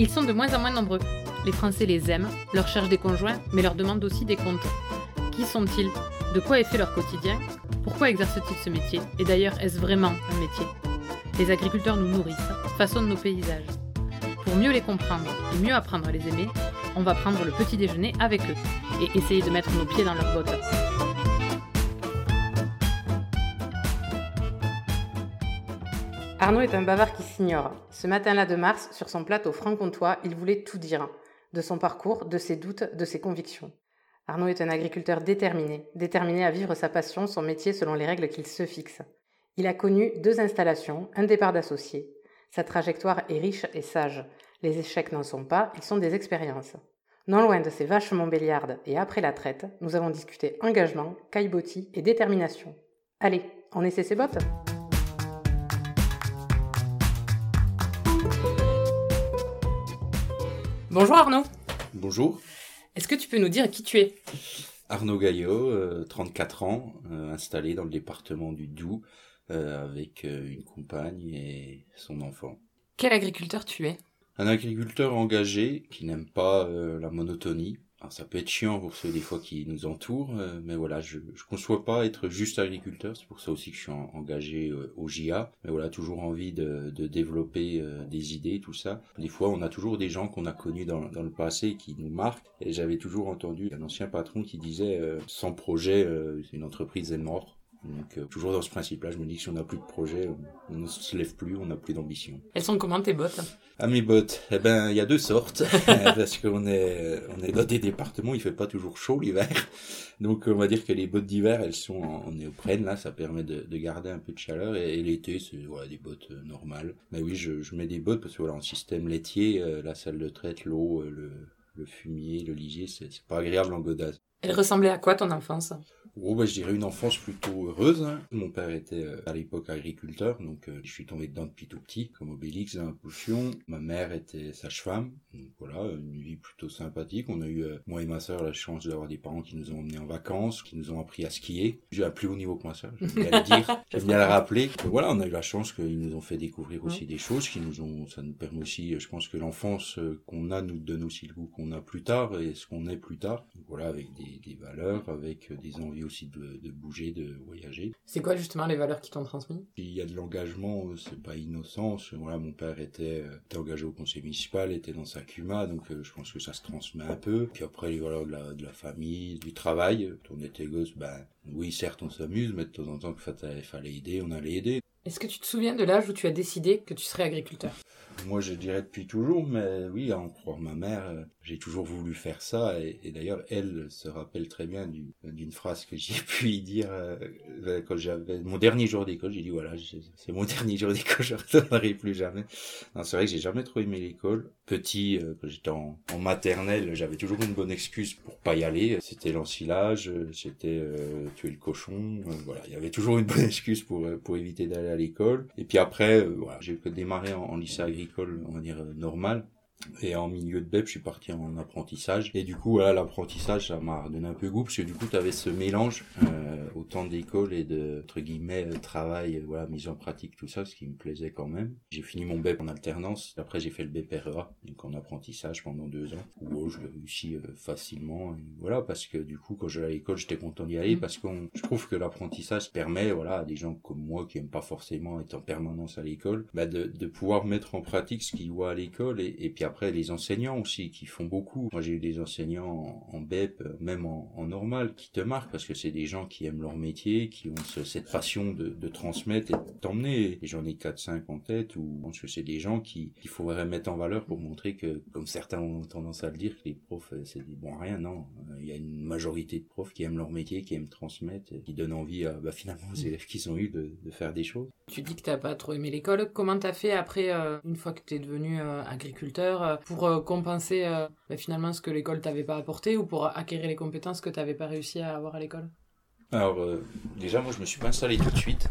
Ils sont de moins en moins nombreux. Les Français les aiment, leur cherchent des conjoints, mais leur demandent aussi des comptes. Qui sont-ils? De quoi est fait leur quotidien? Pourquoi exercent-ils ce métier? Et d'ailleurs, est-ce vraiment un métier? Les agriculteurs nous nourrissent, façonnent nos paysages. Pour mieux les comprendre et mieux apprendre à les aimer, on va prendre le petit déjeuner avec eux et essayer de mettre nos pieds dans leurs bottes. Arnaud est un bavard qui s'ignore. Ce matin-là de mars, sur son plateau franc-comtois, il voulait tout dire. De son parcours, de ses doutes, de ses convictions. Arnaud est un agriculteur déterminé, déterminé à vivre sa passion, son métier selon les règles qu'il se fixe. Il a connu deux installations, un départ d'associés. Sa trajectoire est riche et sage. Les échecs n'en sont pas, ils sont des expériences. Non loin de ces vaches montbéliardes et après la traite, nous avons discuté engagement, caillebotis et détermination. Allez, on essaie ses bottes? Bonjour Arnaud. Bonjour. Est-ce que tu peux nous dire qui tu es? Arnaud Gaillot, 34 euh, ans, euh, installé dans le département du Doubs euh, avec une compagne et son enfant. Quel agriculteur tu es? Un agriculteur engagé qui n'aime pas la monotonie, ça peut être chiant pour ceux des fois qui nous entourent, euh, mais voilà, je ne conçois pas être juste agriculteur, c'est pour ça aussi que je suis engagé euh, au JA, mais voilà, toujours envie de, développer euh, des idées, tout ça. Des fois, on a toujours des gens qu'on a connus dans, dans, le passé qui nous marquent, et j'avais toujours entendu un ancien patron qui disait, sans projet, une entreprise est morte. Donc euh, toujours dans ce principe-là, je me dis que si on n'a plus de projet, on ne se lève plus, on n'a plus d'ambition. Elles sont comment tes bottes? Ah mes bottes, eh ben il y a deux sortes parce qu'on est on est dans des départements, il fait pas toujours chaud l'hiver. Donc on va dire que les bottes d'hiver, elles sont en, néoprène là, ça permet de, de, garder un peu de chaleur et, l'été c'est voilà des bottes euh, normales. Mais oui, je, je, mets des bottes parce que voilà en système laitier, euh, la salle de traite, l'eau, le, le fumier, le lisier, c'est pas agréable en godaz. Elle ressemblait à quoi ton enfance? Oh, bah, je dirais une enfance plutôt heureuse. Hein. Mon père était euh, à l'époque agriculteur, donc euh, je suis tombé dedans depuis tout petit, comme Obélix dans la potion. Ma mère était sage-femme, donc voilà, une vie plutôt sympathique. On a eu, euh, moi et ma sœur, la chance d'avoir des parents qui nous ont emmenés en vacances, qui nous ont appris à skier. J'ai un plus haut niveau que ma sœur, j'aime bien le dire, j'aime bien le rappeler. voilà, on a eu la chance qu'ils nous ont fait découvrir aussi des choses, qui nous ont, ça nous permet aussi, je pense que l'enfance qu'on a nous donne aussi le goût qu'on a plus tard et ce qu'on est plus tard. voilà, avec des, des valeurs, avec des envies aussi de, bouger, de voyager. C'est quoi justement les valeurs qui t'ont transmis? Il y a de l'engagement, c'est pas innocent. Voilà, mon père était, était, engagé au conseil municipal, était dans sa CUMA, donc euh, je pense que ça se transmet un peu. Puis après les valeurs de la, de la famille, du travail. Quand on était gosse, ben oui, certes on s'amuse, mais de temps en temps il fallait aider, on allait aider. Est-ce que tu te souviens de l'âge où tu as décidé que tu serais agriculteur? Moi, je dirais depuis toujours, mais oui, à en croire ma mère, euh, j'ai toujours voulu faire ça. Et, d'ailleurs, elle se rappelle très bien d'une phrase que j'ai pu dire euh, euh, quand j'avais mon dernier jour d'école. J'ai dit voilà, c'est mon dernier jour d'école, je ne retournerai plus jamais. c'est vrai que j'ai jamais trop aimé l'école. Petit, quand j'étais en, maternelle, j'avais toujours une bonne excuse pour pas y aller. C'était l'ensilage, c'était tuer le cochon. voilà, il y avait toujours une bonne excuse pour pour éviter d'aller à l'école. Et puis après, euh, voilà, j'ai démarré en, en, lycée agricole, on va dire euh, normal. Et en milieu de BEP, je suis parti en apprentissage. Et du coup, voilà, l'apprentissage, ça m'a donné un peu goût, parce que du coup, tu avais ce mélange, euh, autant d'école et de, entre guillemets, euh, travail, euh, voilà, mise en pratique, tout ça, ce qui me plaisait quand même. J'ai fini mon BEP en alternance. Après, j'ai fait le BPREA, donc en apprentissage pendant deux ans, où oh, je l'ai réussi euh, facilement. Et voilà, parce que du coup, quand j'allais à l'école, j'étais content d'y aller, mmh. parce que je trouve que l'apprentissage permet, voilà, à des gens comme moi qui aiment pas forcément être en permanence à l'école, bah de, de pouvoir mettre en pratique ce qu'ils voient à l'école et, et puis après les enseignants aussi qui font beaucoup. Moi j'ai eu des enseignants en, BEP, même en, normal, qui te marquent parce que c'est des gens qui aiment leur métier, qui ont cette passion de, de transmettre et d'emmener. Et j'en ai 4-5 en tête où je pense que c'est des gens qui qu'il faudrait mettre en valeur pour montrer que, comme certains ont tendance à le dire, que les profs euh, c'est des bons rien. Non, il y a une majorité de profs qui aiment leur métier, qui aiment transmettre, qui donnent envie à, bah, finalement aux élèves qu'ils ont eu de, de faire des choses. Tu dis que t'as pas trop aimé l'école. Comment t'as fait après, euh, une fois que t'es devenu euh, agriculteur, euh, pour compenser bah, finalement ce que l'école t'avait pas apporté ou pour acquérir les compétences que t'avais pas réussi à avoir à l'école? Alors déjà, moi, je me suis pas installé tout de suite.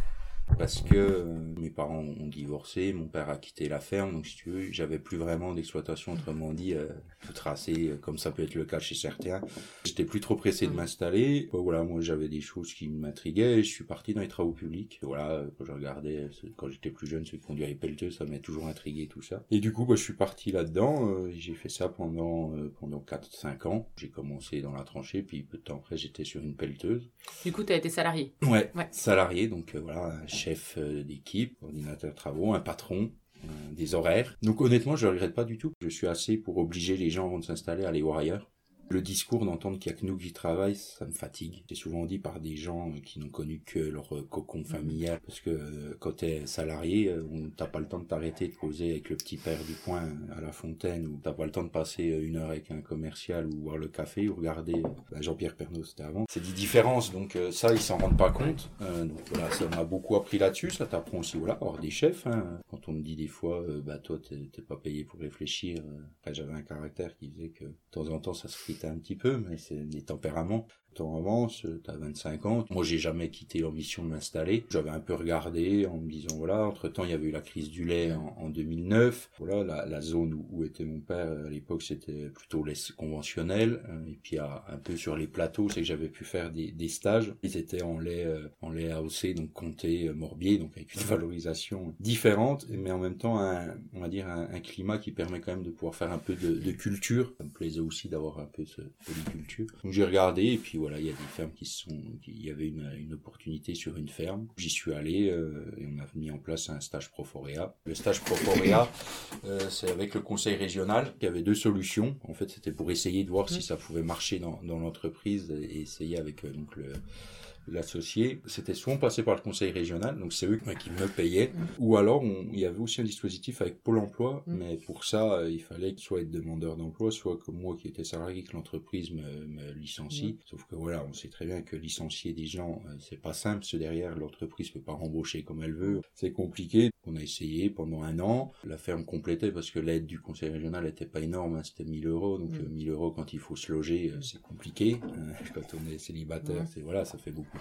Parce que euh, mes parents ont divorcé, mon père a quitté la ferme, donc si tu veux, j'avais plus vraiment d'exploitation, autrement dit, euh, tout tracé, euh, comme ça peut être le cas chez certains. J'étais plus trop pressé de m'installer. voilà, moi j'avais des choses qui m'intriguaient, je suis parti dans les travaux publics. Voilà, quand je regardais, quand j'étais plus jeune, ceux qui conduire les pelleteux, ça m'a toujours intrigué tout ça. Et du coup, bah, je suis parti là-dedans, j'ai fait ça pendant pendant 4-5 ans. J'ai commencé dans la tranchée, puis peu de temps après, j'étais sur une pelleteuse. Du coup, tu as été salarié Ouais, ouais. salarié, donc voilà, chef euh, d'équipe, ordinateur travaux, un patron, euh, des horaires. Donc honnêtement, je ne regrette pas du tout. Je suis assez pour obliger les gens avant de s'installer à aller voir ailleurs. Le discours d'entendre qu'il n'y a que nous qui travaillent, ça me fatigue. C'est souvent dit par des gens qui n'ont connu que leur cocon familial. Parce que euh, quand tu es salarié, euh, t'as pas le temps de t'arrêter de causer avec le petit père du coin à la fontaine, ou t'as pas le temps de passer euh, une heure avec un commercial, ou boire le café, ou regarder bah, Jean-Pierre Pernaud, c'était avant. C'est des différences, donc ça, ils s'en rendent pas compte. donc voilà, ça m'a beaucoup appris là-dessus. Ça t'apprend aussi, voilà, avoir des chefs. Hein. Quand on me dit des fois, bah toi, t'es pas payé pour réfléchir. Après, j'avais un caractère qui disait que de temps en temps, ça se un petit peu, mais c'est des tempéraments temps avance, t'as 25 ans. Moi, j'ai jamais quitté l'ambition de m'installer. J'avais un peu regardé en me disant, voilà, entre temps, il y avait eu la crise du lait en, 2009. Voilà, la, zone où, était mon père à l'époque, c'était plutôt lait conventionnel. Et puis, un peu sur les plateaux, c'est que j'avais pu faire des, stages. Ils étaient en lait, euh, en lait AOC, donc comté euh, Morbier, donc avec une valorisation différente, mais en même temps, on va dire, un, climat qui permet quand même de pouvoir faire un peu de, de culture. Ça me plaisait aussi d'avoir un peu ce polyculture. Donc, j'ai regardé, et puis voilà, il y a des fermes qui sont, il y avait une, une opportunité sur une ferme. J'y suis allé euh, et on a mis en place un stage Proforea. Le stage Proforea, euh, c'est avec le conseil régional. Il y avait deux solutions. En fait, c'était pour essayer de voir si ça pouvait marcher dans, dans l'entreprise et essayer avec euh, donc le l'associé, c'était souvent passé par le conseil régional, donc c'est eux qui me payaient. Mm. Ou alors, il y avait aussi un dispositif avec Pôle emploi, mm. mais pour ça, euh, il fallait soit être demandeur d'emploi, soit que moi qui étais salarié, que l'entreprise me, me, licencie. Mm. Sauf que voilà, on sait très bien que licencier des gens, euh, c'est pas simple, ce derrière, l'entreprise peut pas rembaucher comme elle veut. C'est compliqué. On a essayé pendant un an. La ferme complétait parce que l'aide du conseil régional était pas énorme, hein, c'était 1000 euros. Donc 1000 euros quand il faut se loger, euh, c'est compliqué. quand on est célibataire, c'est voilà, ça fait beaucoup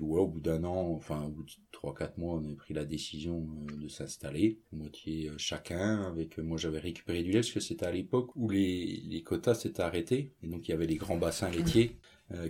au bout d'un an, enfin, au bout de 3-4 mois, on a pris la décision euh, de s'installer, moitié euh, chacun, avec, euh, moi j'avais récupéré du lait, parce que c'était à l'époque où les, les quotas s'étaient arrêtés, et donc il y avait les grands bassins laitiers,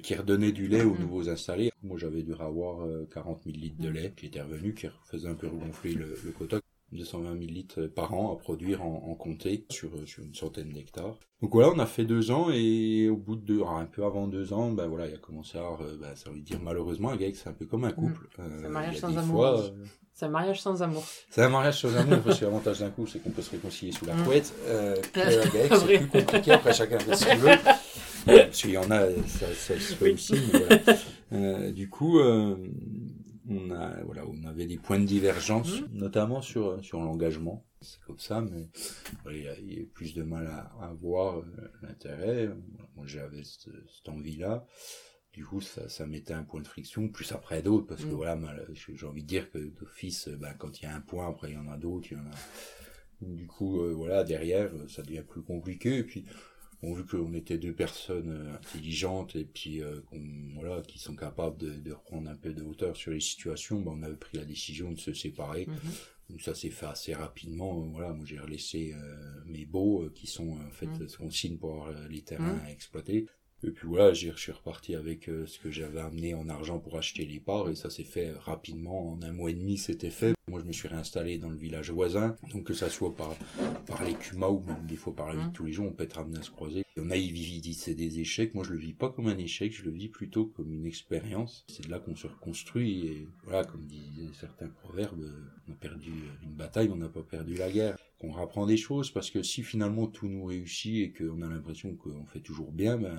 qui redonnaient du lait aux nouveaux installés. Moi, j'avais dû avoir 40 000 litres de lait qui était revenu, qui faisait un peu gonfler le, le quota. 220 000 litres par an à produire en, en comté sur, sur une centaine d'hectares. Donc voilà, on a fait deux ans et au bout de deux, un peu avant deux ans, ben voilà, il a commencé à avoir, ben, ça veut dire malheureusement, un c'est un peu comme un mmh. couple. Euh, c'est un mariage sans amour. Euh, c'est un mariage sans amour. C'est un mariage sans amour parce que l'avantage d'un couple, c'est qu'on peut se réconcilier sous la mmh. couette. Euh, c'est plus compliqué, après chacun fait ce qu'il veut. Parce qu'il y en a, ça, ça se fait aussi. Euh, du coup, euh, on a voilà on avait des points de divergence mmh. notamment sur sur l'engagement. C'est comme ça mais il y, a, plus de mal à, à voir euh, l'intérêt. Moi j'avais cette, cette, envie là du coup ça, ça mettait un point de friction plus après d'autres parce que mmh. voilà j'ai envie de dire que d'office ben, quand il y a un point après il y en a d'autres il y en a. Du coup euh, voilà derrière ça devient plus compliqué. Et puis Bon, vu qu'on était deux personnes euh, intelligentes et puis euh, voilà, qui sont capables de, de, reprendre un peu de hauteur sur les situations, ben, on avait pris la décision de se séparer. Mhm. Donc ça s'est fait assez rapidement. Voilà, moi j'ai relaissé euh, mes baux qui sont en fait ce qu'on signe pour avoir les terrains mhm. à exploiter. Et puis voilà, je suis reparti avec ce que j'avais amené en argent pour acheter les parts et ça s'est fait rapidement. En un mois et demi, c'était fait. Moi, je me suis réinstallé dans le village voisin. Donc que ça soit par, par les ou même des fois par la vie de tous les jours, on peut être amené à se croiser. On a y c'est des échecs. Moi, je le vis pas comme un échec, je le vis plutôt comme une expérience. C'est de là qu'on se reconstruit et voilà, comme disaient certains proverbes, on a perdu une bataille, on n'a pas perdu la guerre. On rapprend des choses parce que si finalement tout nous réussit et qu'on a l'impression qu'on fait toujours bien, ben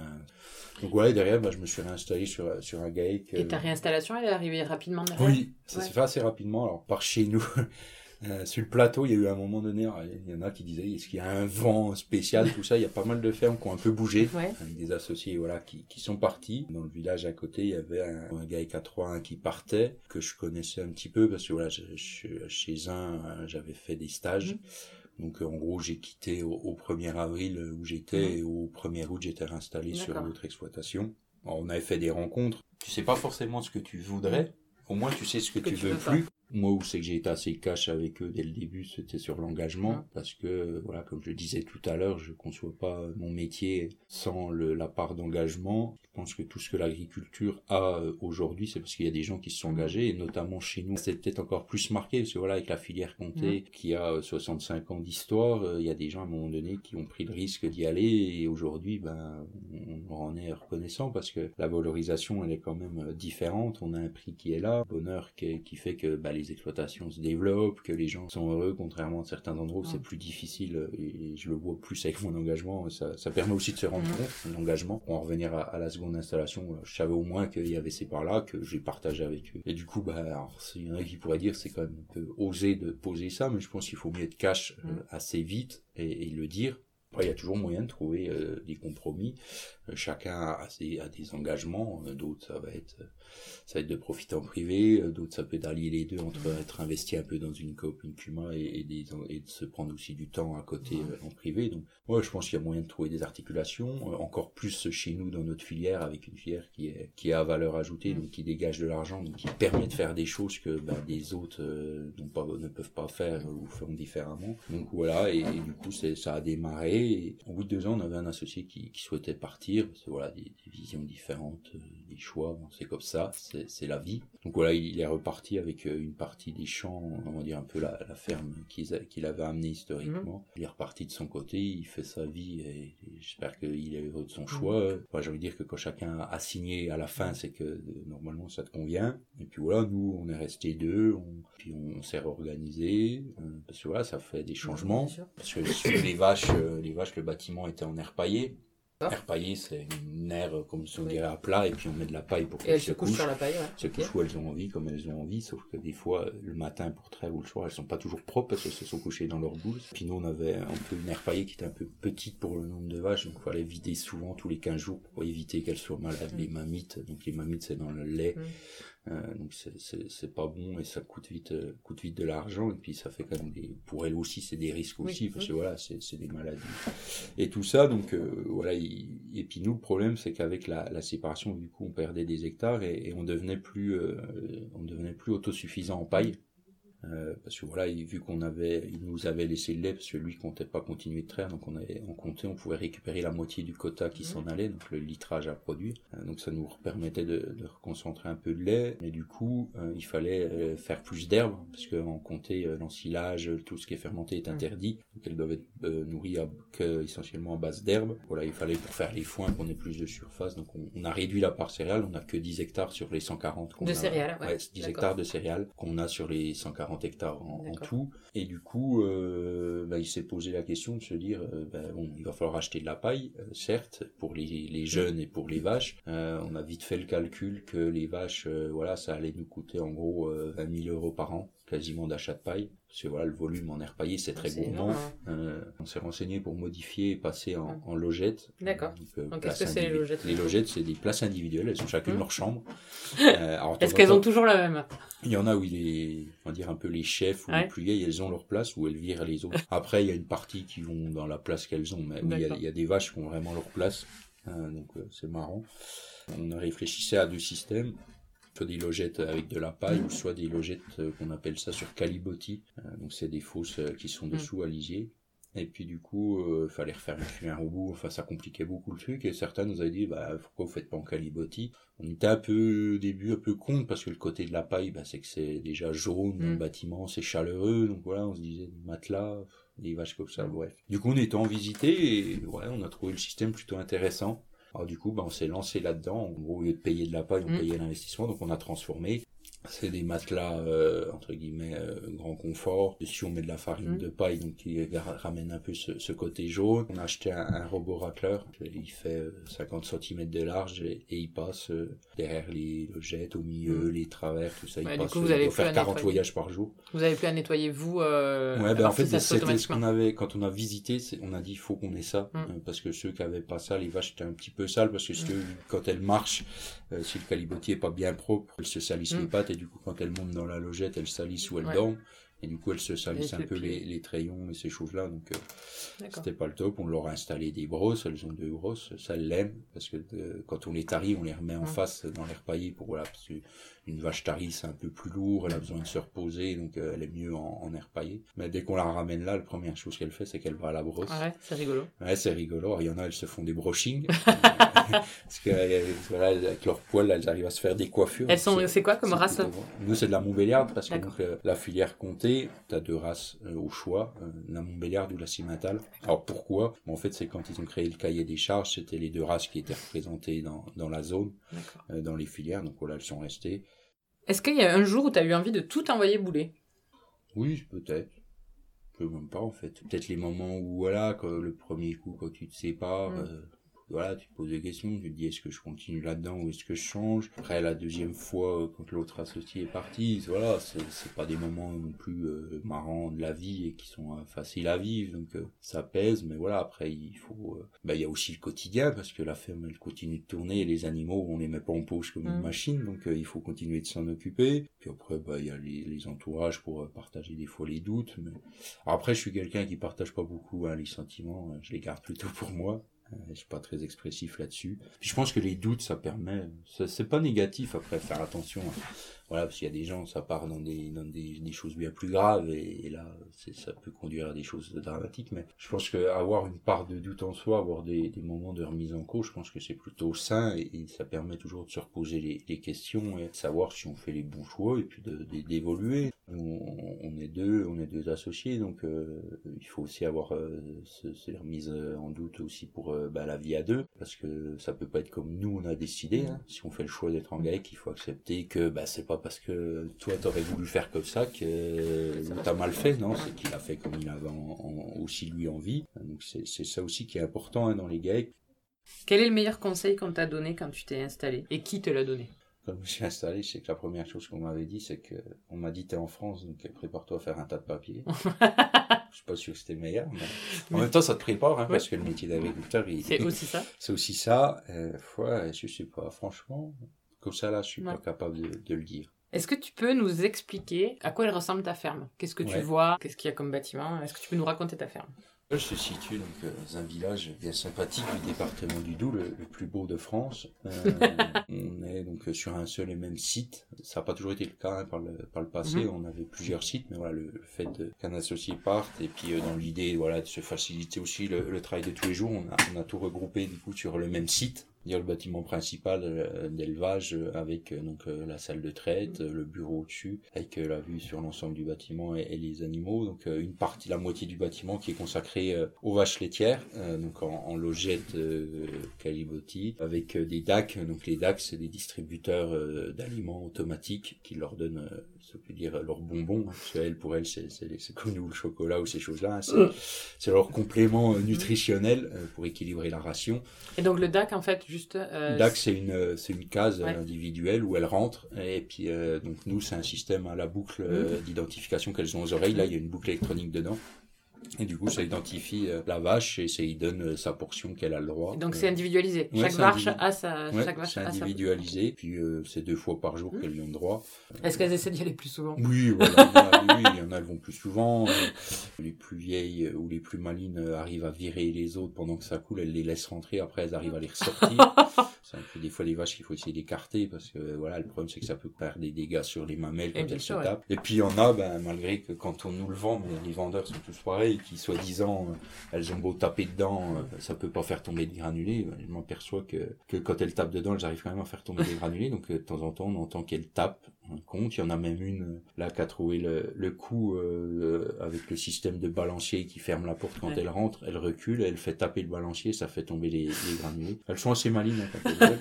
donc voilà derrière ben, je me suis réinstallé sur sur un GAEC. Et ta réinstallation elle est arrivée rapidement derrière? Oui, ça s'est fait assez rapidement. Alors par chez nous, euh, sur le plateau, il y a eu un moment donné, il y en a qui disaient est-ce qu'il y a un vent spécial, tout ça? Il y a pas mal de fermes qui ont un peu bougé, avec des associés voilà qui, qui sont partis. Dans le village à côté, il y avait un, un gars à 3 qui partait, que je connaissais un petit peu parce que voilà, je, chez un, j'avais fait des stages. Mhm. Donc en gros, j'ai quitté au, 1er avril où j'étais mhm. et au 1er août, j'étais installé sur l'autre exploitation. on avait fait des rencontres. Tu sais pas forcément ce que tu voudrais. Au moins, tu sais ce que, tu veux plus. Moi où c'est que j'ai été assez cash avec eux dès le début, c'était sur l'engagement, parce que voilà, comme je disais tout à l'heure, je conçois pas mon métier sans le, la part d'engagement. Je pense que tout ce que l'agriculture a euh, aujourd'hui, c'est parce qu'il y a des gens qui se sont engagés, et notamment chez nous, c'est peut-être encore plus marqué, parce que voilà, avec la filière Comté, qui a 65 ans d'histoire, euh, il y a des gens à un moment donné qui ont pris le risque d'y aller, et aujourd'hui, ben, on en est reconnaissant parce que la valorisation, elle est quand même euh, différente. On a un prix qui est là, bonheur qui, qui fait que ben, les exploitations se développent, que les gens sont heureux, contrairement à certains endroits où c'est plus difficile, et je le vois plus avec mon engagement, ça, ça permet aussi de se rendre compte, l'engagement. Pour en revenir à, la seconde installation, je savais au moins qu'il y avait ces parts-là, que j'ai partagé avec eux. Et du coup, bah, alors, il y en a qui pourraient dire c'est quand même un peu osé de poser ça, mais je pense qu'il faut mieux être cash euh, assez vite et, et le dire il y a toujours moyen de trouver euh, des compromis. Euh, chacun a, ses, a, des engagements. Euh, d'autres, ça va être, ça va être de profiter en privé. D'autres, ça peut être d'allier les deux entre être investi un peu dans une coop, une Cuma et, et, des, et de se prendre aussi du temps à côté en privé. Donc, moi, je pense qu'il y a moyen de trouver des articulations. encore plus chez nous dans notre filière, avec une filière qui est qui a valeur ajoutée, donc qui dégage de l'argent, donc qui permet de faire des choses que bah, des autres pas, ne peuvent pas faire ou font différemment. Donc voilà, et, et du coup, ça a démarré et au bout de deux ans, on avait un associé qui, qui souhaitait partir. C'est voilà des, des, visions différentes, euh, des choix. Bon, c'est comme ça, c'est la vie. Donc voilà, il, est reparti avec euh, une partie des champs, on va dire un peu la, la ferme qu'il avait amené historiquement. Mhm. Il est reparti de son côté, il fait sa vie et, j'espère qu'il est heureux de son mhm. choix. Enfin, J'ai envie de dire que quand chacun a signé à la fin, c'est que euh, normalement ça te convient. Et puis voilà, nous on est restés deux, on, puis on s'est réorganisé parce que voilà, ça fait des changements. Parce que sur les vaches, les vache, le bâtiment était en air paillé. Ah. Air paillé, c'est une air, euh, comme si on dirait, à plat, et puis on met de la paille pour qu'elles se, couchent. sur la paille, ouais. Se couchent où elles ont envie, comme elles ont envie, sauf que des fois, le matin pour trêve ou le soir, elles sont pas toujours propres parce qu'elles se sont couchées dans leur bouse. Puis nous, on avait un peu une air paillée qui était un peu petite pour le nombre de vaches, donc il fallait vider souvent tous les 15 jours pour éviter qu'elles soient malades, mm. les mamites. Donc les mamites, c'est dans le lait. Mm. Euh, donc c'est pas bon et ça coûte vite euh, coûte vite de l'argent et puis ça fait quand même des pour elle aussi c'est des risques aussi parce que voilà c'est des maladies. Et tout ça donc euh, voilà et puis nous le problème c'est qu'avec la, la, séparation du coup on perdait des hectares et, et on devenait plus on devenait plus autosuffisant en paille euh, parce que voilà, vu qu'on avait, il nous avait laissé le lait parce que lui comptait pas continuer de traire, donc on avait, on comptait, on pouvait récupérer la moitié du quota qui s'en allait, donc le litrage à produire. Euh, donc ça nous permettait de, de reconcentrer un peu de lait, mais du coup, euh, il fallait faire plus d'herbe parce qu'on comptait l'ensilage, tout ce qui est fermenté est interdit, donc elles doivent être nourries à, que, essentiellement à base d'herbe. Voilà, il fallait pour faire les foins qu'on ait plus de surface, donc on, on, a réduit la part céréale, on a que 10 hectares sur les 140 qu'on de céréales, ouais. 10 hectares de céréales qu'on a sur les 140 hectares en, tout. Et du coup, euh, bah, il s'est posé la question de se dire, euh, bah, bon, il va falloir acheter de la paille, euh, certes, pour les, les, jeunes et pour les vaches. on a vite fait le calcul que les vaches, voilà, ça allait nous coûter en gros 20 000 euros par an quasiment d'achat de paille. Parce que voilà, le volume en air paillé, c'est très gourmand. Euh, on s'est renseigné pour modifier et passer en, en logettes. D'accord. Donc, euh, qu'est-ce que c'est les logettes Les logettes, c'est des places individuelles. Elles ont chacune mmh. leur chambre. Euh, Est-ce qu'elles ont toujours la même Il y en a où les, on va dire un peu les chefs ou les plus vieilles, elles ont leur place où elles virent les autres. Après, il y a une partie qui vont dans la place qu'elles ont. Mais il y, a, y, a des vaches qui ont vraiment leur place. donc c'est marrant. On a réfléchi à deux systèmes soit des logettes avec de la paille ou soit des logettes euh, qu'on appelle ça sur calibotis. Euh, donc c'est des fosses euh, qui sont mm. dessous à lisier. Et puis du coup, il fallait refaire un robot, enfin ça compliquait beaucoup le truc, et certains nous avaient dit, bah pourquoi vous faites pas en calibotis On était un peu au début un peu con, parce que le côté de la paille, bah, c'est que c'est déjà jaune dans le mm. bâtiment, c'est chaleureux, donc voilà, on se disait matelas, des vaches comme ça, bref. Du coup on était en visité, et ouais, on a trouvé le système plutôt intéressant. Alors du coup, bah, on s'est lancé là-dedans. En gros, au lieu de payer de la paille, on mm. payait l'investissement. Donc on a transformé c'est des matelas euh, entre guillemets euh, grand confort. Dessus on met de la farine mmh. de paille donc qui ramène un peu ce, ce côté jaune. On a acheté un, un, robot racleur. Il fait 50 euh, cm de large et, il passe euh, derrière les logettes, au milieu, mmh. les travers, tout ça. il passe. Coup, vous avez faire 40 voyages par jour. Vous avez plus à nettoyer vous. ouais, ben en fait c'était ce qu'on avait quand on a visité. On a dit il faut qu'on ait ça mmh. parce que ceux qui avaient pas ça, les vaches étaient un petit peu sales parce que quand elles marchent, si le calibotier est pas bien propre, elles se salissent les pattes et du coup quand elles montent dans la logette elles salissent ou elles dorment Et du coup, elles se salissent un peu les, les trayons et ces choses-là. Donc, euh, c'était pas le top. On leur a installé des brosses. Elles ont deux brosses. Ça, elles l'aiment. Parce que euh, quand on les tarie, on les remet en face dans l'air paillé pour, voilà, parce une vache tarie, c'est un peu plus lourd. Elle a besoin de se reposer. Donc, euh, elle est mieux en, en air paillé. Mais dès qu'on la ramène là, la première chose qu'elle fait, c'est qu'elle va à la brosse. ouais, c'est rigolo. Ouais, c'est rigolo. il y en a, elles se font des brushings. parce que, voilà, avec leurs poils, elles arrivent à se faire des coiffures. Elles sont, c'est quoi comme race? Nous, c'est de la Montbéliarde parce que donc, la filière comté, tu as deux races euh, au choix, euh, la Montbéliarde ou la Cimentale. Alors pourquoi? En fait, c'est quand ils ont créé le cahier des charges, c'était les deux races qui étaient représentées dans, dans la zone, euh, dans les filières, donc voilà, elles sont restées. Est-ce qu'il y a un jour où tu as eu envie de tout envoyer bouler? Oui, peut-être. Je peux même pas en fait. Peut-être les moments où voilà, le premier coup quand tu te sépares, mm voilà, tu te poses des questions, tu te dis est-ce que je continue là-dedans ou est-ce que je change? Après la deuxième fois, euh, quand l'autre associé est parti, voilà, c'est pas des moments non plus euh, marrants de la vie et qui sont euh, faciles à vivre, donc ça pèse. Mais voilà, après il faut, bah il y a aussi le quotidien parce que la ferme elle continue de tourner et les animaux on les met pas en poche comme une mmh. machine, donc il faut continuer de s'en occuper. Puis après bah il y a les, les, entourages pour partager des fois les doutes. Mais après je suis quelqu'un qui partage pas beaucoup hein, les sentiments, je les garde plutôt pour moi. Euh, je suis pas très expressif là-dessus. Je pense que les doutes, ça permet, c'est pas négatif après, faire attention. Voilà, parce qu'il y a des gens, ça part dans des, dans des, des choses bien plus graves, et, là, ça peut conduire à des choses dramatiques, mais je pense qu'avoir une part de doute en soi, avoir des, des moments de remise en cause, je pense que c'est plutôt sain, et, ça permet toujours de se reposer les, les, questions, et de savoir si on fait les bons choix, et puis d'évoluer. On, on, est deux, on est deux associés, donc euh, il faut aussi avoir euh, ces remises en doute aussi pour euh, bah, la vie à deux, parce que ça peut pas être comme nous on a décidé. Hein. Si on fait le choix d'être en GAEC, il faut accepter que bah, c'est pas parce que toi t'aurais voulu faire comme ça que t'as mal fait, non? C'est qu'il a fait comme il avait aussi lui envie. Donc c'est ça aussi qui est important hein, dans les GAEC. Quel est le meilleur conseil qu'on t'a donné quand tu t'es installé? Et qui te l'a donné? Quand je me suis installé, c'est que la première chose qu'on m'avait dit, c'est que on m'a dit t'es en France, donc prépare-toi à faire un tas de papiers. je suis pas sûr que c'était meilleur, mais en même temps ça te prépare, hein, parce que le métier d'agriculteur, c'est aussi ça. C'est aussi ça. Euh, ouais, je sais pas, franchement, comme ça là, je suis pas capable de, le dire. Est-ce que tu peux nous expliquer à quoi elle ressemble ta ferme? Qu'est-ce que tu vois? Qu'est-ce qu'il y a comme bâtiment? Est-ce que tu peux nous raconter ta ferme? Je se situe donc, euh, dans un village bien sympathique du département du Doubs, le, plus beau de France. Euh, on est donc sur un seul et même site. Ça n'a pas toujours été le cas hein, par, le, par le passé. Mhm. On avait plusieurs sites, mais voilà, le, fait qu'un associé parte et puis euh, dans l'idée voilà de se faciliter aussi le, travail de tous les jours, on a, on a tout regroupé du coup sur le même site dire le bâtiment principal euh, d'élevage euh, avec euh, donc la salle de traite, le bureau au-dessus, avec la vue sur l'ensemble du bâtiment et, les animaux. Donc une partie, la moitié du bâtiment qui est consacrée aux vaches laitières, donc en, en logette Caliboti, avec des DAC. Donc les DAC, c'est des distributeurs d'aliments automatiques qui leur donnent ça peut dire leurs bonbons, parce qu'elle, pour elle, c'est, comme nous le chocolat ou ces choses-là, hein. c'est, leur complément nutritionnel pour équilibrer la ration. Et donc le DAC, en fait, juste. Euh, DAC, c'est une, c'est une case individuelle où elle rentre. Et puis, euh, donc, nous, c'est un système à la boucle euh, d'identification qu'elles ont aux oreilles. Là, il y a une boucle électronique dedans. Et du coup, ça identifie euh, la vache et ça lui donne euh, sa portion qu'elle a le droit. Donc c'est individualisé. chaque vache a sa. chaque vache c'est individualisé. Puis euh, c'est deux fois par jour mmh. qu'elles ont le droit. Est-ce qu'elles essaient d'y aller plus souvent? Oui, voilà. oui, il y en a, elles vont plus souvent. Les plus vieilles ou les plus malines arrivent à virer les autres pendant que ça coule. Elles les laissent rentrer. Après, elles arrivent à les ressortir. c'est un peu des fois les vaches qu'il faut essayer d'écarter parce que voilà, le problème c'est que ça peut faire des dégâts sur les mamelles quand elles se tapent. Et puis il y en a, ben, malgré que quand on nous le vend, les vendeurs sont tous pareils qui soi-disant euh, elles ont beau taper dedans, euh, ça peut pas faire tomber de granulés. Je m'aperçois que, que quand elles tapent dedans, elles arrivent quand même à faire tomber des granulés. Donc euh, de temps en temps, on entend qu'elles tapent. Compte. Il y en a même une là qui a trouvé le, le coup avec le système de balancier qui ferme la porte quand elle rentre. Elle recule, elle fait taper le balancier, ça fait tomber les, les granulés. Elles sont assez malines hein,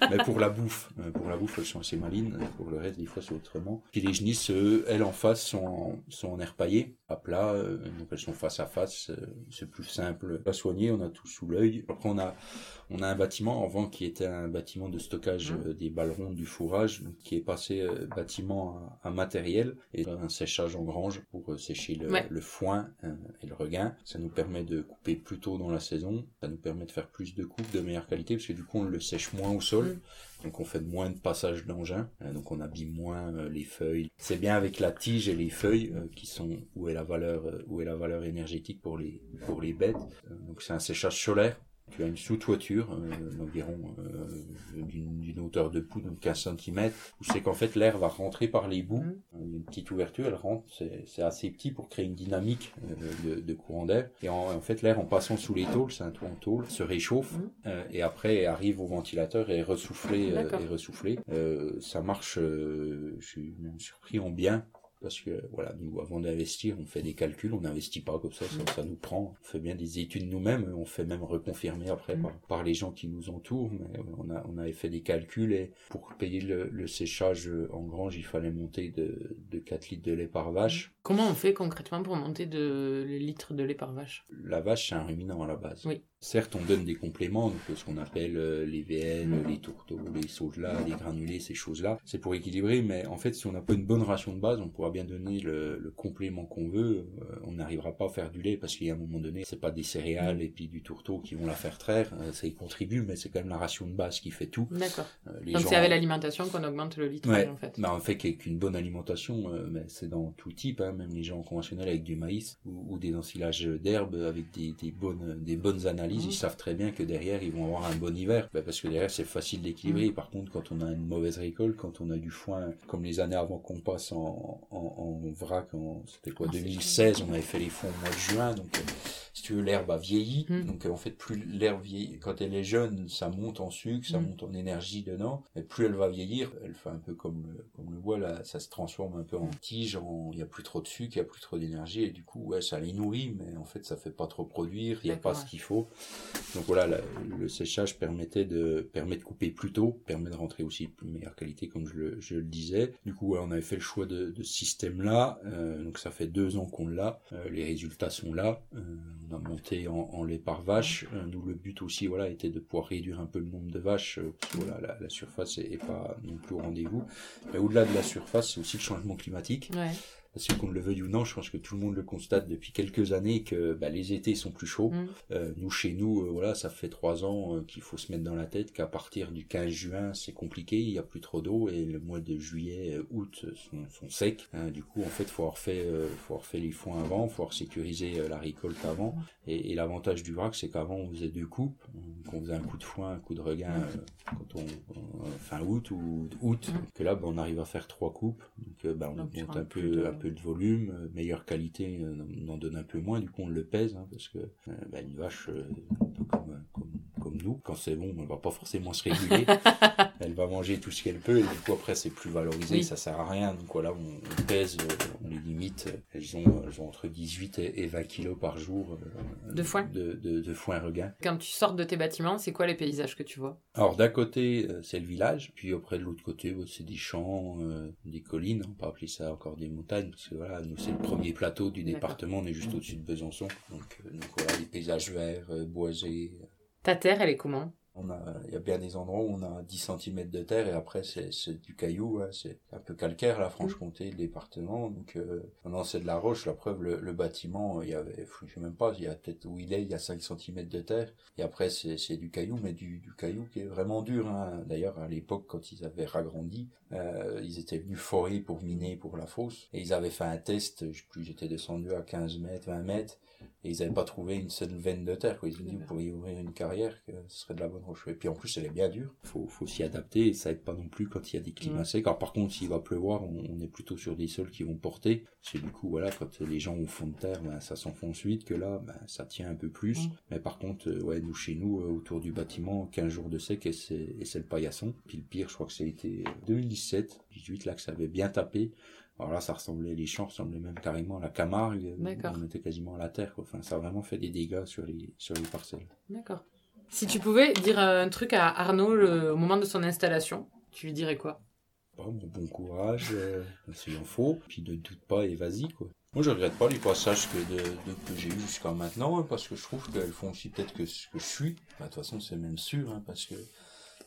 mais pour la bouffe, pour la bouffe, elles sont assez malines. Pour le reste, des fois, c'est autrement. Puis les genisses, elles en face, sont en, sont en air paillé, à plat. donc elles sont face à face. C'est plus simple à soigner. On a tout sous l'œil. Après, on a, on a un bâtiment avant qui était un bâtiment de stockage mmh. des ballerons du fourrage, qui est passé euh, bâtiment à, matériel et un séchage en grange pour euh, sécher le, le foin euh, et le regain. Ça nous permet de couper plus tôt dans la saison. Ça nous permet de faire plus de coupes de meilleure qualité parce que du coup, on le sèche moins au sol. Mmh. Donc on fait moins de passage d'engin, euh, donc on abîme moins euh, les feuilles. C'est bien avec la tige et les feuilles euh, qui sont où est la valeur où est la valeur énergétique pour les pour les bêtes. donc c'est un séchage solaire tu as une sous-toiture euh, d'environ euh, d'une hauteur de pouls de 15 cm, où c'est qu'en fait l'air va rentrer par les bouts. Mmh. Une petite ouverture, elle rentre, c'est assez petit pour créer une dynamique euh, de, de, courant d'air. Et en, fait l'air en passant sous les tôles, c'est un toit en tôle, se réchauffe mmh. euh, et après arrive au ventilateur et est ressoufflé. Euh, et ressoufflé. ça marche, je suis même surpris en bien parce que voilà, nous avant d'investir, on fait des calculs, on n'investit pas comme ça, ça, nous prend. On fait bien des études nous-mêmes, on fait même reconfirmer après mm. par, les gens qui nous entourent. Mais on a on avait fait des calculs et pour payer le, séchage en grange, il fallait monter de, de 4 litres de lait par vache. Comment on fait concrètement pour monter de litres de lait par vache? La vache, c'est un ruminant à la base. Oui. Certes, on donne des compléments, donc ce qu'on appelle euh, les VN, les tourteaux, les sauges-là, les granulés, ces choses-là. C'est pour équilibrer, mais en fait, si on n'a pas une bonne ration de base, on pourra bien donner le, complément qu'on veut. Euh, on n'arrivera pas à faire du lait parce qu'il y a un moment donné, c'est pas des céréales et puis du tourteau qui vont la faire traire. Euh, ça y contribue, mais c'est quand même la ration de base qui fait tout. D'accord. donc c'est avec l'alimentation qu'on augmente le litre en fait. Bah, en fait, qu'une bonne alimentation, mais c'est dans tout type, hein, même les gens conventionnels avec du maïs ou, des ensilages d'herbe avec des, bonnes, des bonnes analyses, mmh. ils savent très bien que derrière ils vont avoir un bon hiver, bah, parce que derrière c'est facile d'équilibrer. Mmh. Par contre, quand on a une mauvaise récolte, quand on a du foin, comme les années avant qu'on passe en, en, vrac, c'était quoi, 2016, on avait fait les foins au mois de juin, donc veux, l'herbe a vieilli. Hmm. Donc, en fait, plus l'herbe vieillit, quand elle est jeune, ça monte en sucre, ça hmm. monte en énergie dedans. Et plus elle va vieillir, elle fait un peu comme le, comme le bois, là, ça se transforme un peu en tige, il n'y a plus trop de sucre, il n'y a plus trop d'énergie. Et du coup, ouais, ça les nourrit, mais en fait, ça fait pas trop produire, il n'y a pas ce qu'il faut. Donc voilà, le séchage permettait de, permet de couper plus tôt, permet de rentrer aussi de meilleure qualité, comme je le, je le disais. Du coup, on avait fait le choix de, de ce système-là. Euh, donc ça fait deux ans qu'on l'a. Euh, les résultats sont là. Euh, on a monté en, lait par vache. Euh, nous, le but aussi, voilà, était de pouvoir réduire un peu le nombre de vaches, euh, parce que voilà, la, surface est, pas non plus au rendez-vous. Mais au-delà de la surface, c'est aussi le changement climatique. Ouais parce qu'on le veuille ou non, je pense que tout le monde le constate depuis quelques années que bah, les étés sont plus chauds. Mm. Euh, nous, chez nous, euh, voilà, ça fait trois ans euh, qu'il faut se mettre dans la tête qu'à partir du 15 juin, c'est compliqué, il y a plus trop d'eau et le mois de juillet, août sont, sont secs. Hein. du coup, en fait, faut avoir fait, faut avoir fait les foins avant, faut avoir sécurisé la récolte avant. Et, et l'avantage du vrac, c'est qu'avant, on faisait deux coupes, donc on faisait un coup de foin, un coup de regain quand on, fin août ou août, mm. que là, bah, on arrive à faire trois coupes. Donc, bah, on monte un peu, peu de volume, euh, meilleure qualité, euh, on en donne un peu moins, du coup on le pèse, hein, parce que euh, bah, une vache, un peu comme nous. Quand c'est bon, elle va pas forcément se réguler. elle va manger tout ce qu'elle peut et du coup après c'est plus valorisé, ça sert à rien. Donc voilà, on, pèse, on les limite. Elles ont, elles ont entre 18 et 20 kilos par jour euh, de foin. De, de, de, foin regain. Quand tu sors de tes bâtiments, c'est quoi les paysages que tu vois? Alors d'un côté euh, c'est le village, puis après de l'autre côté c'est des champs, euh, des collines. On peut appeler ça encore des montagnes parce que voilà, nous c'est le premier plateau du département. On est juste au-dessus de Besançon, donc, donc voilà des paysages verts, boisés. Ta terre, elle est comment? On a, il y a bien des endroits où on a 10 cm de terre et après c'est, du caillou, hein, c'est un peu calcaire la Franche-Comté, le département. Donc euh, maintenant c'est de la roche. La preuve, le, bâtiment, il y avait, je sais même pas, il y a peut-être où il est, il y a 5 cm de terre. Et après c'est, du caillou, mais du, du caillou qui est vraiment dur. Hein. D'ailleurs à l'époque quand ils avaient ragrandi, euh, ils étaient venus forer pour miner pour la fosse et ils avaient fait un test. J'étais descendu à 15 mètres, 20 mètres et ils n'avaient pas trouvé une seule veine de terre. Quoi. Ils ont dit, vous pourriez ouvrir une carrière, que ce serait de la bonne roche. Et puis en plus, elle est bien dure. Faut, faut s'y adapter et ça aide pas non plus quand il y a des climats secs. Alors par contre, s'il va pleuvoir, on, est plutôt sur des sols qui vont porter. C'est du coup, voilà, quand les gens ont fond de terre, ben, ça s'enfonce vite que là, ben, ça tient un peu plus. Mais par contre, euh, ouais, nous, chez nous, euh, autour du bâtiment, 15 jours de sec et c'est, et c'est le paillasson. Puis le pire, je crois que ça a été 2017, 18, là, que ça avait bien tapé. Alors là, ça ressemblait, les champs ressemblaient même carrément à la Camargue. On était quasiment à la terre, Enfin, ça a vraiment fait des dégâts sur les, sur les parcelles. D'accord. Si tu pouvais dire un truc à Arnaud au moment de son installation, tu lui dirais quoi? Bon, bon courage, euh, s'il en faut, puis ne doute pas et vas-y, quoi. Moi, je regrette pas les passages que, de, que j'ai eu jusqu'à maintenant, hein, parce que je trouve qu'elles font aussi peut-être que ce que je suis. de toute façon, c'est même sûr, hein, parce que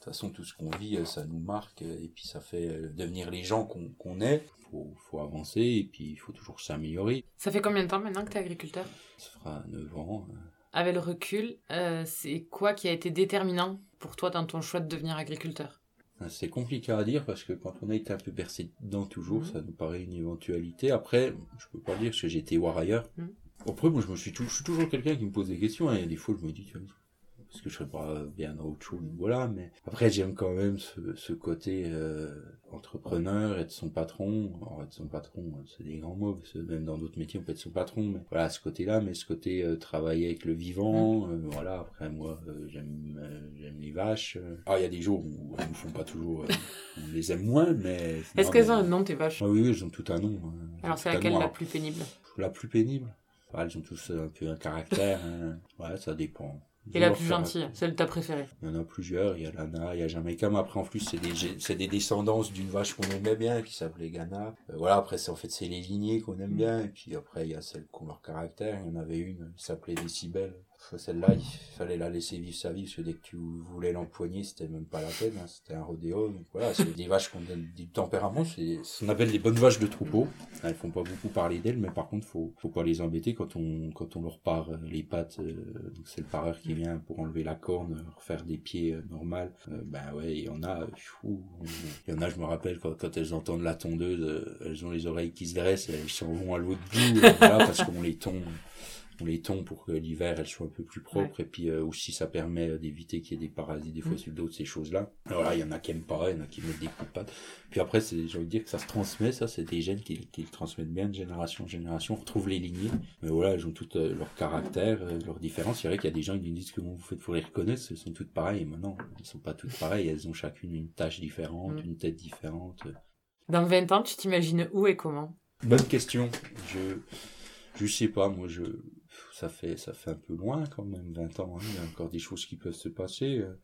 toute façon, tout ce qu'on vit, euh, ça nous marque euh, et puis ça fait euh, devenir les gens qu'on est. Faut, faut avancer et puis il faut toujours s'améliorer. Ça fait combien de temps maintenant que tu es agriculteur? Ça fera 9 ans. Avec le recul, c'est quoi qui a été déterminant pour toi dans ton choix de devenir agriculteur? C'est compliqué à dire parce que quand on a été un peu bercé dedans toujours, Mhm. ça nous paraît une éventualité. Après, je peux pas dire que j'ai été voir ailleurs. Après, moi, je me suis, je suis toujours quelqu'un qui me pose des questions. hein. Et des fois, je me dis, tu est-ce que je serais pas bien dans autre chose Voilà. Mais après, j'aime quand même ce, ce côté euh, entrepreneur, être son patron. Alors, être son patron, c'est des grands mots. Parce que même dans d'autres métiers, on peut être son patron. Mais voilà, ce côté-là. Mais ce côté euh, travailler avec le vivant. euh, voilà. Après, moi, j'aime, j'aime les vaches. Ah, il y a des jours où elles nous font pas toujours. on les aime moins, mais. Est-ce qu'elles ont un nom, tes vaches? Ah oui, oui, elles ont tout un nom. hein. Alors, c'est laquelle nom. la plus pénible? la plus pénible? Ah, Elles ont tous un peu un caractère. hein. Ouais, ça dépend. Et la plus gentille, celle de ta préférée Il y en a plusieurs. Il y a Lana, il y a Jamaica. Mais après, en plus, c'est des, c'est des descendances d'une vache qu'on aimait bien, qui s'appelait Ghana. Euh, voilà, après, c'est, en fait, c'est les lignées qu'on aime Mm. bien. Et puis après, il y a celles qui ont leur caractère. Il y en avait une qui s'appelait Décibel. Celle-là, il fallait la laisser vivre sa vie, parce que dès que tu voulais l'empoigner, c'était même pas la peine, hein, c'était un rodéo. Donc voilà, c'est des vaches qui ont du tempérament, c'est ce qu'on appelle des bonnes vaches de troupeau. Elles font pas beaucoup parler d'elles, mais par contre, faut, faut pas les embêter quand on, quand on leur part euh, les pattes. euh, donc c'est le pareur qui vient pour enlever la corne, euh, refaire des pieds euh, normales. Euh, ben ouais, il y en a, il y en a, je me rappelle quand, quand elles entendent la tondeuse, elles ont les oreilles qui se dressent, elles s'en vont à l'autre bout, voilà, parce qu'on les tond on les tond pour que l'hiver elles soient un peu plus propres et puis euh, aussi ça permet euh, d'éviter qu'il y ait des parasites des fois Mm. sur de ces choses là alors là il y en a qui aiment pas il y en a qui mettent des coups de patte puis après c'est j'ai envie de dire que ça se transmet ça c'est des gènes qui, qui le transmettent bien de génération en génération. On retrouve les lignées mais voilà elles ont toutes euh, leur caractère euh, leurs différences. C'est vrai qu'il y a des gens qui nous disent comment vous faites pour les reconnaître elles sont toutes pareilles mais non elles sont pas toutes pareilles. Elles ont chacune une tâche différente Mm. une tête différente. Dans 20 ans, tu t'imagines où et comment? Bonne question. Je je sais pas, moi je ça fait ça fait un peu loin quand même 20 ans, hein. il y a encore des choses qui peuvent se passer. euh.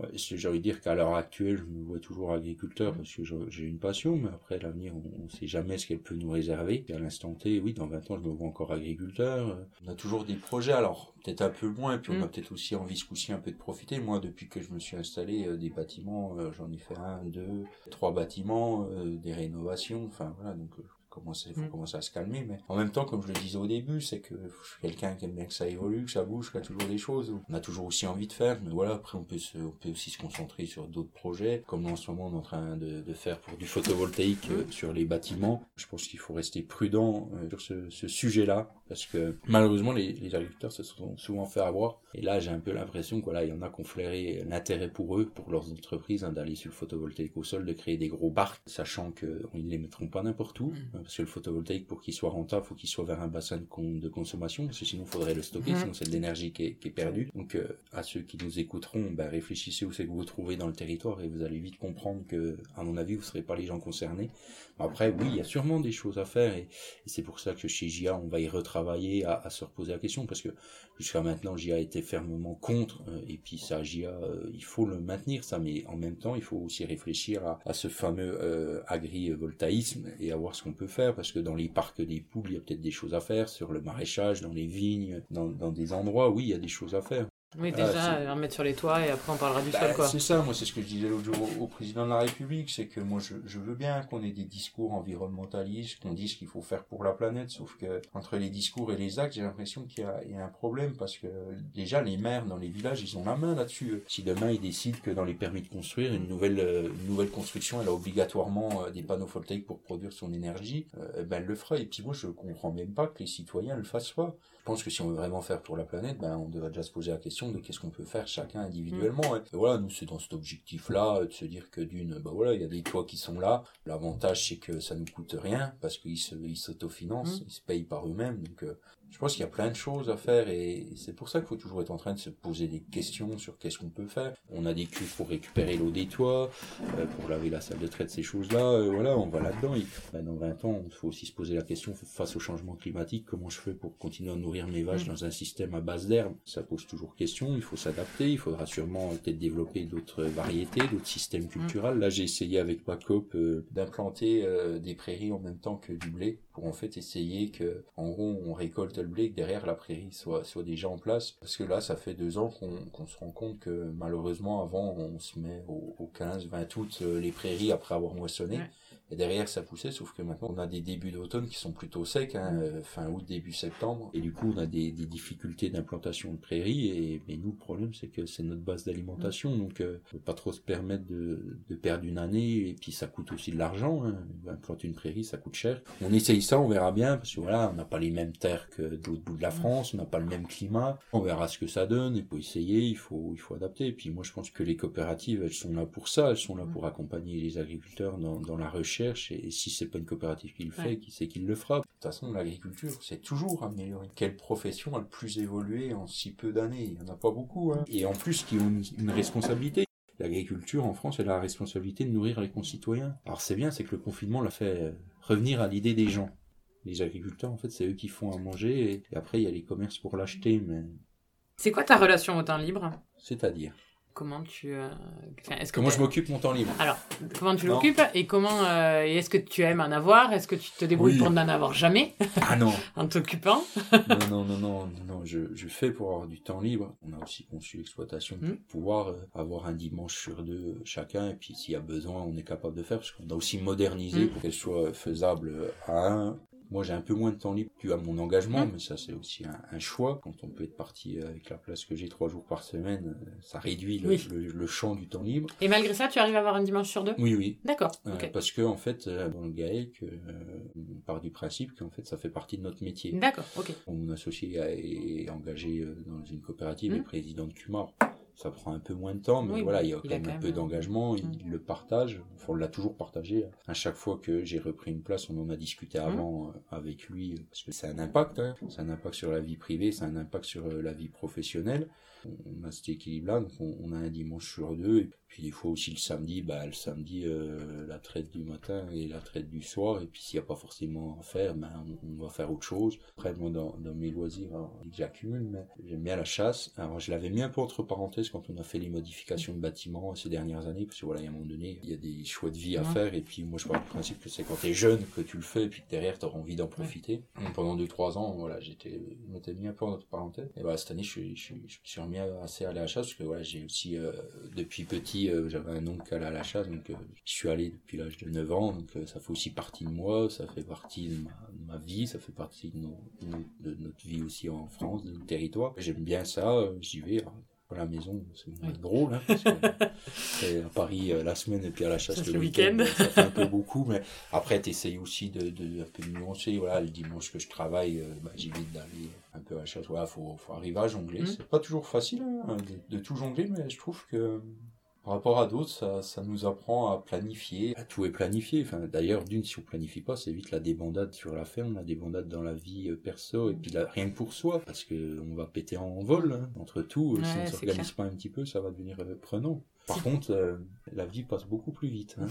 Ouais, j'ai envie de dire qu'à l'heure actuelle, je me vois toujours agriculteur parce que j'ai une passion, mais après l'avenir, on, on sait jamais ce qu'elle peut nous réserver. Et à l'instant T, oui, dans 20 ans, je me vois encore agriculteur. euh. On a toujours des projets, alors peut-être un peu moins, puis on Mm. a peut-être aussi envie ce coup-ci un peu de profiter. Moi, depuis que je me suis installé, euh, des bâtiments, euh, j'en ai fait un, deux, trois bâtiments, euh, des rénovations, enfin voilà, donc euh, commencer, faut Mm. commencer à se calmer, mais en même temps, comme je le disais au début, c'est que je suis quelqu'un qui aime bien que ça évolue, que ça bouge, qu'il y a toujours des choses. On a toujours aussi envie de faire, mais voilà, après on peut se, on peut aussi se concentrer sur d'autres projets, comme en ce moment on est en train de, de faire pour du photovoltaïque euh, sur les bâtiments. Je pense qu'il faut rester prudent euh, sur ce, ce sujet-là, parce que malheureusement les, les agriculteurs se sont souvent fait avoir. Et là, j'ai un peu l'impression qu'il y en a qui ont flairé l'intérêt pour eux, pour leurs entreprises, hein, d'aller sur le photovoltaïque au sol, de créer des gros parcs, sachant qu'ils ne les mettront pas n'importe où, Mm. Parce que le photovoltaïque, pour qu'il soit rentable, faut qu'il soit vers un bassin de, con- de consommation, parce que sinon, il faudrait le stocker, Mhm. sinon c'est de l'énergie qui est, qui est perdue. Donc, euh, à ceux qui nous écouteront, ben, réfléchissez où c'est que vous vous trouvez dans le territoire, et vous allez vite comprendre que, à mon avis, vous ne serez pas les gens concernés. Après, oui, il y a sûrement des choses à faire, et, et c'est pour ça que chez JA, on va y retravailler, à, à se reposer la question, parce que jusqu'à maintenant, JA était fermement contre, euh, et puis ça, JA, euh, il faut le maintenir, ça, mais en même temps, il faut aussi réfléchir à, ce fameux euh, agrivoltaïsme et à voir ce qu'on peut faire, parce que dans les parcs des poules, il y a peut-être des choses à faire, sur le maraîchage, dans les vignes, dans des endroits, oui, il y a des choses à faire. Oui, Ah, déjà, euh, en mettre sur les toits et après on parlera du Bah, sol, quoi. c'est ça, moi c'est ce que je disais l'autre jour au, au président de la République, c'est que moi je, je veux bien qu'on ait des discours environnementalistes, qu'on dise qu'il faut faire pour la planète, sauf que entre les discours et les actes, j'ai l'impression qu'il y, a- il y a un problème parce que déjà les maires dans les villages, ils ont la main là-dessus. Si demain ils décident que dans les permis de construire, une nouvelle, euh, une nouvelle construction, elle a obligatoirement euh, des panneaux photovoltaïques pour produire son énergie, euh, eh ben elle le fera. Et puis moi je comprends même pas que les citoyens le fassent pas. Je pense que si on veut vraiment faire pour la planète, ben, on devrait déjà se poser la question de qu'est-ce qu'on peut faire chacun individuellement. Et voilà, nous, c'est dans cet objectif-là, euh, de se dire que d'une, ben voilà, il y a des toits qui sont là. L'avantage, c'est que ça nous coûte rien, parce qu'ils se, ils s'autofinancent, Mm. ils se payent par eux-mêmes. Donc, euh, je pense qu'il y a plein de choses à faire et c'est pour ça qu'il faut toujours être en train de se poser des questions sur qu'est-ce qu'on peut faire. On a des cuves pour récupérer l'eau des toits, euh, pour laver la salle de trait, ces choses-là. euh, voilà, on va là-dedans. Et, ben, dans 20 ans, il faut aussi se poser la question face au changement climatique, comment je fais pour continuer à nourrir mes vaches Mm. dans un système à base d'herbe Ça pose toujours question, il faut s'adapter, il faudra sûrement peut-être développer d'autres variétés, d'autres systèmes culturels. Là, j'ai essayé avec Pacop euh, d'implanter euh, des prairies en même temps que du blé pour en fait essayer que, en gros, on récolte le blé, que derrière la prairie soit, soit déjà en place. Parce que là, ça fait deux ans qu'on se rend compte que malheureusement, avant, on se met au, au 15, 20 août euh, les prairies après avoir moissonné. Et derrière, ça poussait, sauf que maintenant, on a des débuts d'automne qui sont plutôt secs, hein, euh, fin août, début septembre. Et du coup, on a des, des difficultés d'implantation de prairies. Et, mais nous, le problème, c'est que c'est notre base d'alimentation. Donc, euh, on peut pas trop se permettre de, de, perdre une année. Et puis, ça coûte aussi de l'argent. Hein. Implanter une prairie, ça coûte cher. On essaye ça, on verra bien. Parce que voilà, on n'a pas les mêmes terres que de l'autre bout de la France. On n'a pas le même climat. On verra ce que ça donne. Il faut essayer, il faut, il faut adapter. Et puis, moi, je pense que les coopératives, elles sont là pour ça. Elles sont là pour accompagner les agriculteurs dans, dans la recherche. Et, si c'est pas une coopérative qui le fait, qui sait qui le fera. De toute façon, l'agriculture, c'est toujours amélioré. Quelle profession a le plus évolué en si peu d'années? Il n'y en a pas beaucoup. Hein. Et en plus, qui ont une, responsabilité. L'agriculture en France, elle a la responsabilité de nourrir les concitoyens. Alors c'est bien, c'est que le confinement l'a fait revenir à l'idée des gens. Les agriculteurs, en fait, c'est eux qui font à manger et, après, il y a les commerces pour l'acheter. Mais... C'est quoi ta relation au temps libre? C'est-à-dire? Comment tu. Euh, est-ce que comment je m'occupe mon temps libre Alors, comment tu l'occupes et comment. Euh, est-ce que tu aimes en avoir? Est-ce que tu te débrouilles pour n'en avoir jamais? Ah non En t'occupant? Non, non, non, non, non, je, je fais pour avoir du temps libre. On a aussi conçu l'exploitation pour hmm. pouvoir euh, avoir un dimanche sur deux chacun. Et puis, s'il y a besoin, on est capable de faire parce qu'on a aussi modernisé hmm. pour qu'elle soit faisable à un, moi, j'ai un peu moins de temps libre dû à mon engagement, mais ça, c'est aussi un, choix. Quand on peut être parti avec la place que j'ai trois jours par semaine, euh, ça réduit le, champ du temps libre. Et malgré ça, tu arrives à avoir un dimanche sur deux? Oui, oui. D'accord. Euh, parce que, en fait, euh, dans le GAEC, on part du principe qu'en fait, ça fait partie de notre métier. D'accord, ok. Mon associé est engagé dans une coopérative et mmh. président de Cumar ça prend un peu moins de temps, mais voilà, il y a quand, même, un peu d'engagement, il, mm. le partage, on l'a toujours partagé. À chaque fois que j'ai repris une place, on en a discuté mm. avant euh, avec lui, parce que c'est un impact, hein. c'est un impact sur la vie privée, c'est un impact sur euh, la vie professionnelle. On a cet équilibre-là, donc on, a un dimanche sur deux, puis des fois aussi le samedi, bah le samedi euh, la traite du matin et la traite du soir, et puis s'il n'y a pas forcément à faire, ben on, va faire autre chose. Après moi dans, dans mes loisirs, j'accumule, mais j'aime bien la chasse. Alors je l'avais mis un peu entre parenthèses quand on a fait les modifications de bâtiments ces dernières années, parce que voilà, il y a un moment donné, il y a des choix de vie à faire, et puis moi je pars du principe que c'est quand tu es jeune que tu le fais, et puis derrière tu auras envie d'en profiter. Pendant 2-3 ans, voilà, j'étais, m'étais mis un peu entre parenthèses. Et voilà, cette année je suis, je suis, je suis remis assez à la chasse, parce que voilà, j'ai aussi, euh, depuis petit, euh, j'avais un oncle qui allait à la chasse, donc euh, je suis allé depuis l'âge de 9 ans, donc ça fait aussi partie de moi, ça fait partie de ma, vie, ça fait partie de, de, notre vie aussi en France, de notre territoire. J'aime bien ça, j'y vais à la maison, c'est drôle, hein, parce que à Paris la semaine et puis à la chasse le, week-end, ça fait un peu beaucoup, mais après tu essayes aussi de, de, un peu nuancer, voilà, le dimanche que je travaille, bah, j'évite d'aller un peu à chaque fois, faut, faut arriver à jongler. Mmh. C'est pas toujours facile hein, de, tout jongler, mais je trouve que par rapport à d'autres, ça, ça nous apprend à planifier. Tout est planifié. Enfin, d'ailleurs, d'une, si on planifie pas, c'est vite la débandade sur la ferme, la débandade dans la vie euh, perso, et puis rien que pour soi, parce que on va péter en vol hein, entre tout. Euh, si on s'organise pas un petit peu, ça va devenir euh, prenant. Par contre, la vie passe beaucoup plus vite. Hein.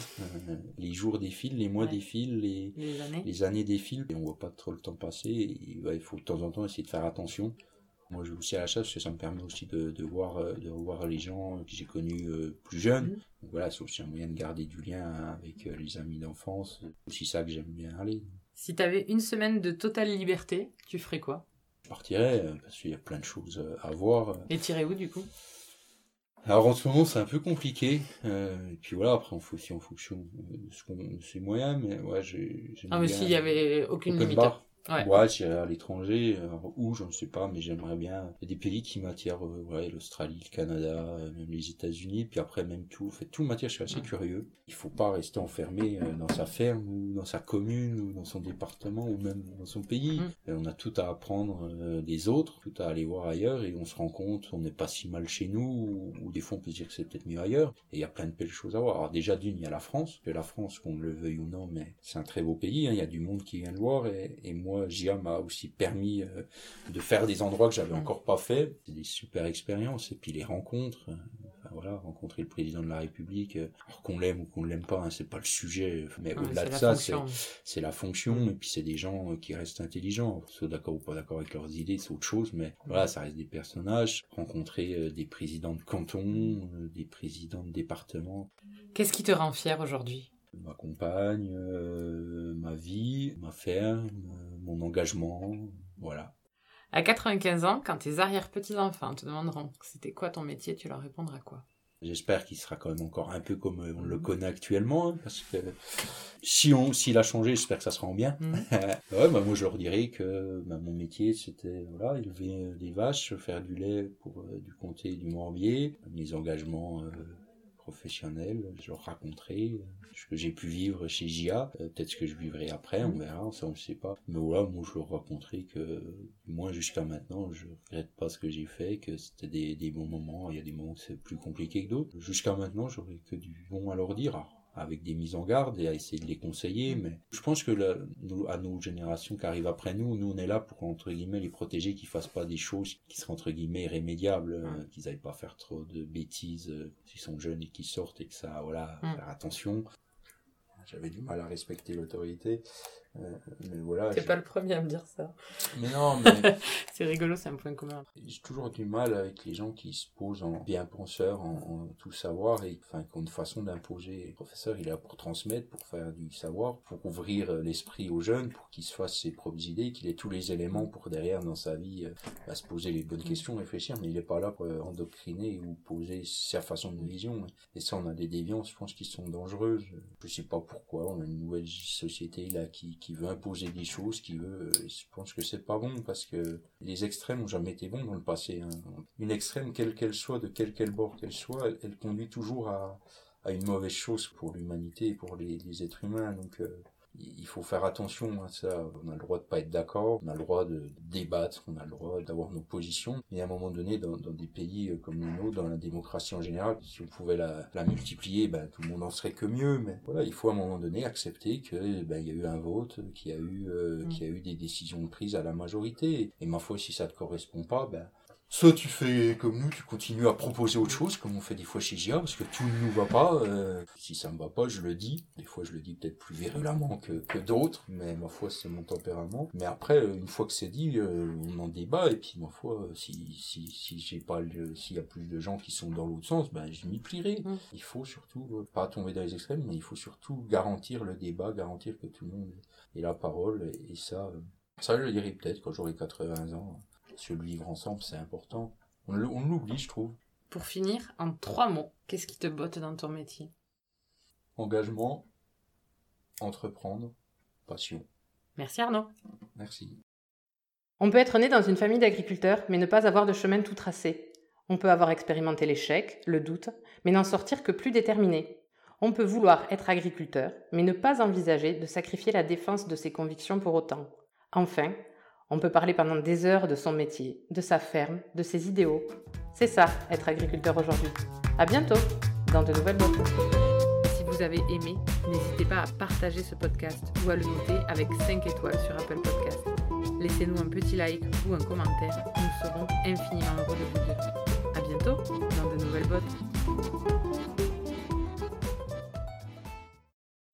les jours défilent, les mois défilent, les, les, années. les années défilent, et on voit pas trop le temps passer. il faut de temps en temps essayer de faire attention. Moi, je vais aussi à la chasse parce que ça me permet aussi de, de voir, euh, de revoir les gens que j'ai connus euh, plus jeunes. Mhm. voilà, c'est aussi un moyen de garder du lien avec euh, les amis d'enfance. C'est aussi ça que j'aime bien aller. Si tu avais une semaine de totale liberté, tu ferais quoi? Je partirais parce qu'il y a plein de choses à voir. Et tirer où du coup? Alors en ce moment c'est un peu compliqué, et puis voilà après on fait aussi en fonction de ce qu'on ses moyens, mais ouais j'ai. Ah mais s'il y avait aucune limite. Ouais. ouais j'irai à l'étranger, euh, où, je ne sais pas, mais j'aimerais bien. Il y a des pays qui m'attirent, euh, ouais, l'Australie, le Canada, euh, même les États-Unis, puis après même tout. En fait, tout m'attire, je suis assez curieux. Il faut pas rester enfermé dans sa ferme, ou dans sa commune, ou dans son département, ou même dans son pays. Mm. on a tout à apprendre des autres, tout à aller voir ailleurs, et on se rend compte, on n'est pas si mal chez nous, ou, des fois on peut se dire que c'est peut-être mieux ailleurs. Et il y a plein de belles choses à voir. Alors déjà d'une, il y a la France, que la France, qu'on le veuille ou non, mais c'est un très beau pays, hein. il y a du monde qui vient le voir, et, et moi, moi, JA m'a aussi permis euh, de faire des endroits que j'avais mm. encore pas fait. C'est des super expériences. Et puis les rencontres, euh, voilà, rencontrer le président de la République, euh, alors qu'on l'aime ou qu'on l'aime pas, hein, c'est pas le sujet. Mais au-delà de ça, c'est la fonction. Et puis c'est des gens qui restent intelligents. Soit d'accord ou pas d'accord avec leurs idées, c'est autre chose. Mais voilà, ça reste des personnages. Rencontrer des présidents de canton, des présidents de département. Qu'est-ce qui te rend fier aujourd'hui? Ma compagne, euh, ma vie, ma ferme, euh, mon engagement, voilà. À 95 ans, quand tes arrière-petits-enfants te demanderont c'était quoi ton métier, tu leur répondras quoi? J'espère qu'il sera quand même encore un peu comme on le connaît actuellement, hein, parce que si on, s'il a changé, j'espère que ça sera en bien. Mhm. ouais, bah, moi je leur dirais que bah, mon métier c'était voilà élever des vaches, faire du lait pour du comté et du morbier, mes engagements professionnel, je leur raconterai ce que j'ai pu vivre chez JA, euh, peut-être ce que je vivrai après, on verra, ça on ne sait pas. Mais voilà, moi je leur raconterai que moi jusqu'à maintenant, je regrette pas ce que j'ai fait, que c'était des, des, bons moments, il y a des moments où c'est plus compliqué que d'autres. Jusqu'à maintenant, j'aurais que du bon à leur dire avec des mises en garde et à essayer de les conseiller. Mm. Mais je pense que nous, à nos générations qui arrivent après nous, nous on est là pour entre guillemets les protéger, qu'ils fassent pas des choses qui seraient entre guillemets irrémédiables, euh, mm. qu'ils n'aillent pas faire trop de bêtises euh, s'ils sont jeunes et qu'ils sortent et que ça, voilà, mm. faire attention. J'avais du mal à respecter l'autorité. Euh, mais voilà. T'es pas le premier à me dire ça. Mais non, mais. c'est rigolo, c'est un point commun. J'ai toujours du mal avec les gens qui se posent en bien penseur, en, tout savoir, et enfin, qui ont une façon d'imposer. Le professeur, il est là pour transmettre, pour faire du savoir, pour ouvrir l'esprit aux jeunes, pour qu'ils se fassent ses propres idées, qu'il ait tous les éléments pour derrière, dans sa vie, euh, se poser les bonnes questions, réfléchir, mais il est pas là pour euh, endoctriner ou poser sa façon de vision. Et ça, on a des déviances, je pense, qui sont dangereuses. Je sais pas pourquoi, on a une nouvelle société là qui, qui veut imposer des choses, qui veut, euh, je pense que c'est pas bon parce que les extrêmes ont jamais été bons dans le passé. Hein. Une extrême, quelle qu'elle soit, de quel quel bord qu'elle soit, elle, conduit toujours à, à, une mauvaise chose pour l'humanité pour les, les, êtres humains. Donc, euh, il faut faire attention à ça. On a le droit de pas être d'accord, on a le droit de débattre, on a le droit d'avoir nos positions. Mais à un moment donné, dans, dans, des pays euh, comme le nôtre, dans la démocratie en général, si on pouvait la, la multiplier, ben, tout le monde en serait que mieux. Mais voilà, il faut à un moment donné accepter que ben, il y a eu un vote, qu'il y a eu, euh, mm. qu'il y a eu des décisions prises à la majorité. Et ma foi, si ça te correspond pas, ben Soit tu fais comme nous, tu continues à proposer autre chose, comme on fait des fois chez GIA, parce que tout ne nous va pas. Euh, si ça me va pas, je le dis. Des fois, je le dis peut-être plus virulemment que, que d'autres, mais ma foi, c'est mon tempérament. Mais après, une fois que c'est dit, euh, on en débat, et puis ma foi, si, si, si j'ai pas s'il y a plus de gens qui sont dans l'autre sens, ben, je m'y plierai. Mmh. Il faut surtout euh, pas tomber dans les extrêmes, mais il faut surtout garantir le débat, garantir que tout le monde ait la parole, et, ça, ça, je le dirai peut-être quand j'aurai 80 ans le vivre ensemble, c'est important. On l'oublie, je trouve. Pour finir, en trois mots, qu'est-ce qui te botte dans ton métier? Engagement, entreprendre, passion. Merci Arnaud. Merci. On peut être né dans une famille d'agriculteurs, mais ne pas avoir de chemin tout tracé. On peut avoir expérimenté l'échec, le doute, mais n'en sortir que plus déterminé. On peut vouloir être agriculteur, mais ne pas envisager de sacrifier la défense de ses convictions pour autant. Enfin, on peut parler pendant des heures de son métier, de sa ferme, de ses idéaux. C'est ça, être agriculteur aujourd'hui. À bientôt dans de nouvelles mots. Si vous avez aimé, n'hésitez pas à partager ce podcast ou à le noter avec 5 étoiles sur Apple Podcast. Laissez-nous un petit like ou un commentaire, nous serons infiniment heureux de vous lire. À bientôt dans de nouvelles bottes.